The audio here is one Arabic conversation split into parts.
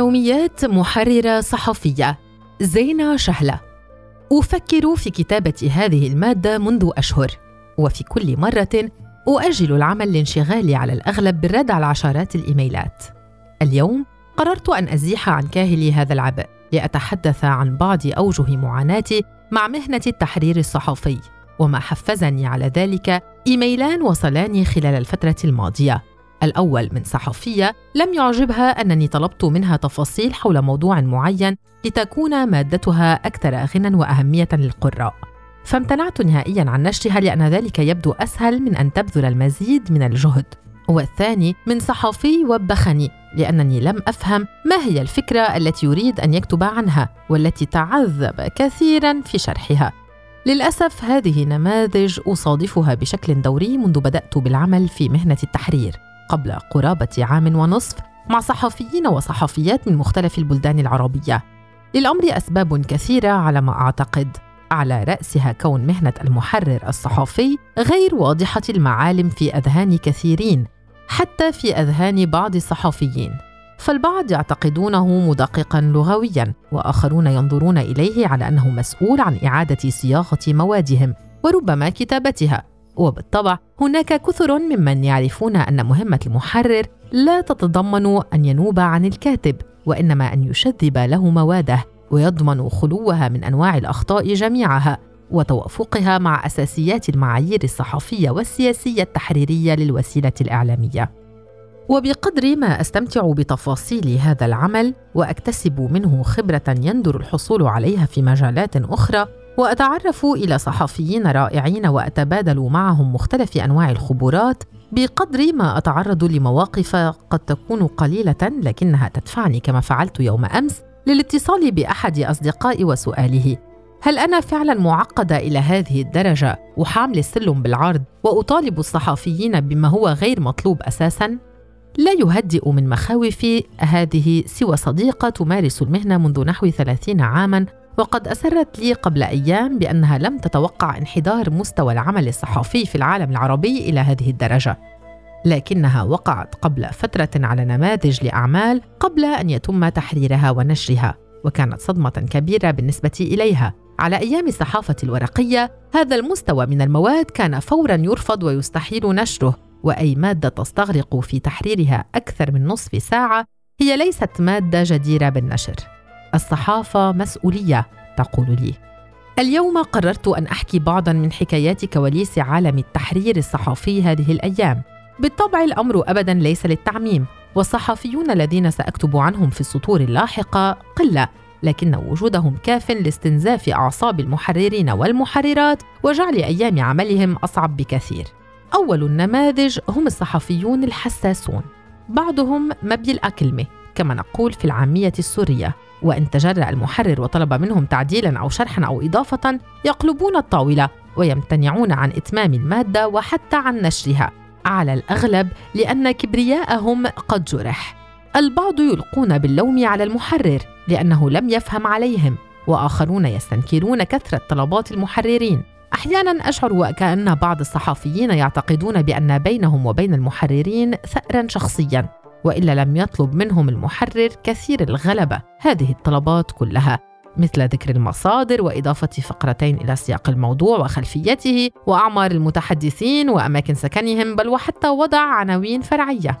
يوميات محررة صحفية زينة شهلة. أفكر في كتابة هذه المادة منذ أشهر وفي كل مرة أؤجل العمل لانشغالي على الأغلب بالرد على عشرات الإيميلات. اليوم قررت أن أزيح عن كاهلي هذا العبء لأتحدث عن بعض أوجه معاناتي مع مهنة التحرير الصحفي وما حفزني على ذلك إيميلان وصلاني خلال الفترة الماضية. الأول من صحفية لم يعجبها أنني طلبت منها تفاصيل حول موضوع معين لتكون مادتها أكثر غنى وأهمية للقراء. فامتنعت نهائيا عن نشرها لأن ذلك يبدو أسهل من أن تبذل المزيد من الجهد. والثاني من صحفي وبخني لأنني لم أفهم ما هي الفكرة التي يريد أن يكتب عنها والتي تعذب كثيرا في شرحها. للأسف هذه نماذج أصادفها بشكل دوري منذ بدأت بالعمل في مهنة التحرير. قبل قرابة عام ونصف مع صحفيين وصحفيات من مختلف البلدان العربية. للأمر أسباب كثيرة على ما أعتقد. على رأسها كون مهنة المحرر الصحفي غير واضحة المعالم في أذهان كثيرين حتى في أذهان بعض الصحفيين. فالبعض يعتقدونه مدققا لغويا وآخرون ينظرون إليه على أنه مسؤول عن إعادة صياغة موادهم وربما كتابتها. وبالطبع هناك كثر ممن يعرفون أن مهمة المحرر لا تتضمن أن ينوب عن الكاتب وإنما أن يشذب له مواده ويضمن خلوها من أنواع الأخطاء جميعها وتوافقها مع أساسيات المعايير الصحفية والسياسية التحريرية للوسيلة الإعلامية. وبقدر ما أستمتع بتفاصيل هذا العمل وأكتسب منه خبرة يندر الحصول عليها في مجالات أخرى وأتعرف إلى صحفيين رائعين واتبادل معهم مختلف أنواع الخبرات بقدر ما أتعرض لمواقف قد تكون قليلة لكنها تدفعني كما فعلت يوم أمس للاتصال بأحد اصدقائي وسؤاله. هل أنا فعلا معقدة إلى هذه الدرجة؟ وحامل السلم بالعرض وأطالب الصحفيين بما هو غير مطلوب أساسا؟ لا يهدئ من مخاوفي. هذه سوى صديقة تمارس المهنة منذ نحو ثلاثين عاماً وقد أسرت لي قبل أيام بأنها لم تتوقع انحدار مستوى العمل الصحفي في العالم العربي إلى هذه الدرجة. لكنها وقعت قبل فترة على نماذج لأعمال قبل أن يتم تحريرها ونشرها وكانت صدمة كبيرة بالنسبة إليها. على أيام الصحافة الورقية هذا المستوى من المواد كان فورا يرفض ويستحيل نشره وأي مادة تستغرق في تحريرها أكثر من نصف ساعة هي ليست مادة جديرة بالنشر. الصحافة مسؤولية تقول لي. اليوم قررت أن أحكي بعضا من حكايات كواليس عالم التحرير الصحفي هذه الأيام. بالطبع الأمر ابدا ليس للتعميم والصحفيون الذين سأكتب عنهم في السطور اللاحقة قلة لكن وجودهم كاف لاستنزاف أعصاب المحررين والمحررات وجعل أيام عملهم أصعب بكثير. أول النماذج هم الصحفيون الحساسون. بعضهم مبي الأكلمة كما نقول في العامية السورية. وإن تجرأ المحرر وطلب منهم تعديلا أو شرحا أو إضافة يقلبون الطاولة ويمتنعون عن إتمام المادة وحتى عن نشرها. على الأغلب لأن كبرياءهم قد جرح. البعض يلقون باللوم على المحرر لأنه لم يفهم عليهم وآخرون يستنكرون كثرة طلبات المحررين. أحيانا أشعر وكأن بعض الصحفيين يعتقدون بأن بينهم وبين المحررين ثارا شخصيا. وإلا لم يطلب منهم المحرر كثير الغلبة. هذه الطلبات كلها مثل ذكر المصادر وإضافة فقرتين إلى سياق الموضوع وخلفيته وأعمار المتحدثين وأماكن سكنهم بل وحتى وضع عناوين فرعية.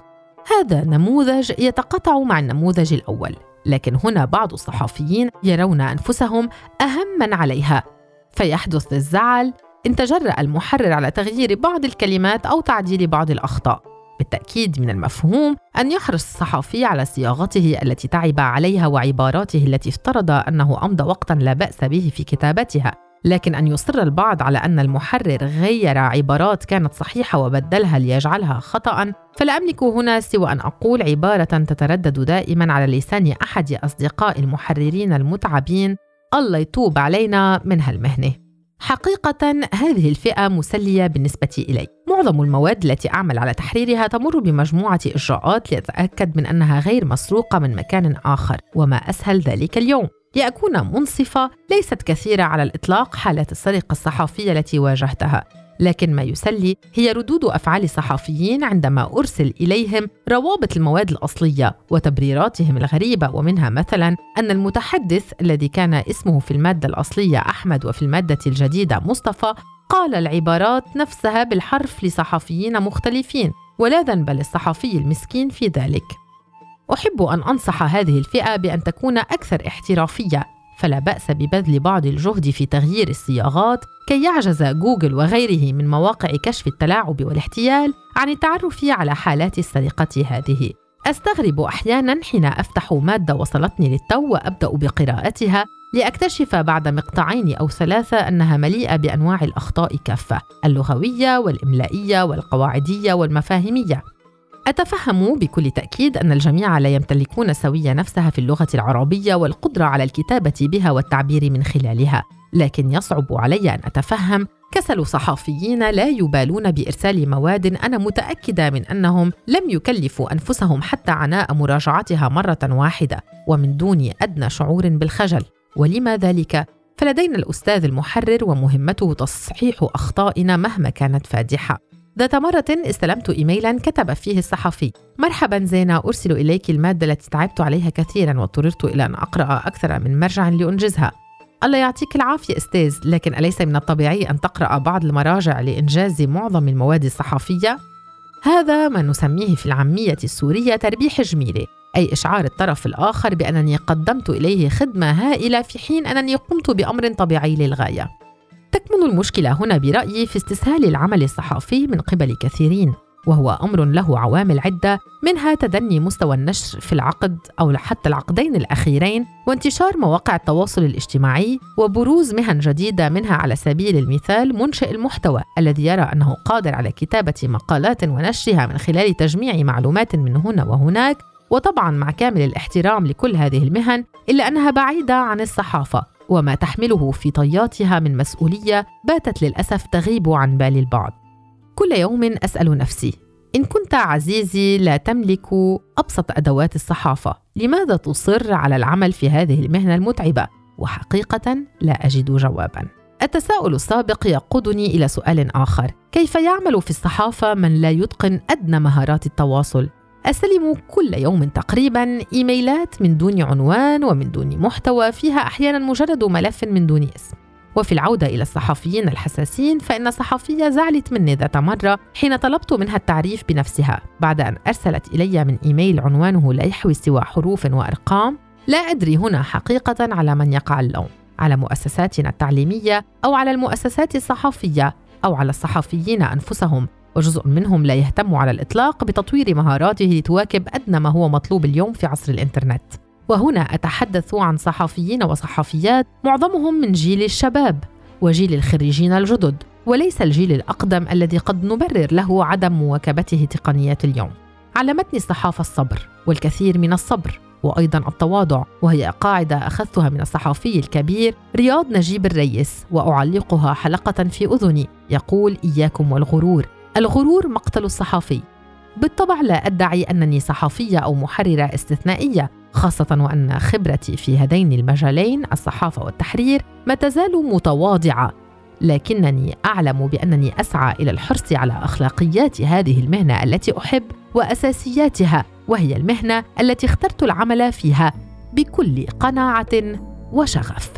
هذا نموذج يتقاطع مع النموذج الأول لكن هنا بعض الصحفيين يرون أنفسهم اهم من عليها. فيحدث الزعل إن تجرأ المحرر على تغيير بعض الكلمات أو تعديل بعض الأخطاء. بالتأكيد من المفهوم أن يحرص الصحفي على صياغته التي تعب عليها وعباراته التي افترض أنه أمضى وقتا لا بأس به في كتابتها. لكن أن يصر البعض على أن المحرر غير عبارات كانت صحيحة وبدلها ليجعلها خطأ فلا أملك هنا سوى أن أقول عبارة تتردد دائما على لسان أحد أصدقاء المحررين المتعبين الله يتوب علينا من هالمهنة. حقيقة هذه الفئة مسلية بالنسبة إلي. معظم المواد التي أعمل على تحريرها تمر بمجموعة إجراءات لأتأكد من أنها غير مسروقة من مكان آخر وما أسهل ذلك اليوم. لأكون منصفة ليست كثيرة على الإطلاق حالات السرقة الصحفية التي واجهتها. لكن ما يسلي هي ردود أفعال الصحفيين عندما أرسل إليهم روابط المواد الأصلية وتبريراتهم الغريبة ومنها مثلا أن المتحدث الذي كان اسمه في المادة الأصلية أحمد وفي المادة الجديدة مصطفى قال العبارات نفسها بالحرف لصحفيين مختلفين ولا ذنب للصحفي المسكين في ذلك. أحب أن أنصح هذه الفئة بأن تكون أكثر احترافية. فلا بأس ببذل بعض الجهد في تغيير الصياغات كي يعجز جوجل وغيره من مواقع كشف التلاعب والاحتيال عن التعرف على حالات السرقة هذه. أستغرب أحيانا حين أفتح مادة وصلتني للتو وأبدأ بقراءتها لأكتشف بعد مقطعين أو ثلاثة أنها مليئة بأنواع الأخطاء كافة اللغوية والإملائية والقواعدية والمفاهيمية. أتفهم بكل تأكيد أن الجميع لا يمتلكون سوية نفسها في اللغة العربية والقدرة على الكتابة بها والتعبير من خلالها، لكن يصعب علي أن أتفهم كسل صحفيين لا يبالون بإرسال مواد أنا متأكدة من أنهم لم يكلفوا أنفسهم حتى عناء مراجعتها مرة واحدة ومن دون أدنى شعور بالخجل، ولما ذلك؟ فلدينا الأستاذ المحرر ومهمته تصحيح أخطائنا مهما كانت فادحة. ذات مرة استلمت إيميلا كتب فيه الصحفي. مرحبا زينة أرسل إليك المادة التي تعبت عليها كثيرا واضطررت إلى أن أقرأ أكثر من مرجع لأنجزها. الله يعطيك العافية أستاذ لكن أليس من الطبيعي أن تقرأ بعض المراجع لإنجاز معظم المواد الصحفية؟ هذا ما نسميه في العامية السورية تربيح جميلة أي إشعار الطرف الآخر بأنني قدمت إليه خدمة هائلة في حين أنني قمت بأمر طبيعي للغاية. تكمن المشكلة هنا برأيي في استسهال العمل الصحفي من قبل كثيرين وهو أمر له عوامل عدة منها تدني مستوى النشر في العقد أو حتى العقدين الأخيرين وانتشار مواقع التواصل الاجتماعي وبروز مهن جديدة منها على سبيل المثال منشئ المحتوى الذي يرى أنه قادر على كتابة مقالات ونشرها من خلال تجميع معلومات من هنا وهناك وطبعا مع كامل الاحترام لكل هذه المهن إلا أنها بعيدة عن الصحافة. وما تحمله في طياتها من مسؤولية باتت للأسف تغيب عن بال البعض. كل يوم أسأل نفسي إن كنت عزيزي لا تملك أبسط أدوات الصحافة لماذا تصر على العمل في هذه المهنة المتعبة؟ وحقيقة لا أجد جوابا. التساؤل السابق يقودني إلى سؤال آخر كيف يعمل في الصحافة من لا يتقن أدنى مهارات التواصل؟ أستلم كل يوم تقريبا إيميلات من دون عنوان ومن دون محتوى فيها أحيانا مجرد ملف من دون اسم. وفي العودة إلى الصحفيين الحساسين فإن صحفية زعلت مني ذات مرة حين طلبت منها التعريف بنفسها. بعد أن أرسلت إلي من إيميل عنوانه لا يحوي سوى حروف وأرقام لا أدري هنا حقيقة على من يقع اللوم. على مؤسساتنا التعليمية أو على المؤسسات الصحفية أو على الصحفيين أنفسهم. وجزء منهم لا يهتم على الإطلاق بتطوير مهاراته لتواكب أدنى ما هو مطلوب اليوم في عصر الإنترنت. وهنا أتحدث عن صحفيين وصحفيات معظمهم من جيل الشباب وجيل الخريجين الجدد وليس الجيل الأقدم الذي قد نبرر له عدم مواكبته تقنيات اليوم. علمتني الصحافة الصبر والكثير من الصبر وأيضا التواضع وهي قاعدة أخذتها من الصحفي الكبير رياض نجيب الريس وأعلقها حلقة في أذني يقول إياكم والغرور. الغرور مقتل الصحفي بالطبع لا أدعي أنني صحفيه أو محررة استثنائية خاصة وأن خبرتي في هذين المجالين الصحافة والتحرير ما تزال متواضعة. لكنني أعلم بأنني أسعى إلى الحرص على أخلاقيات هذه المهنة التي أحب وأساسياتها وهي المهنة التي اخترت العمل فيها بكل قناعة وشغف.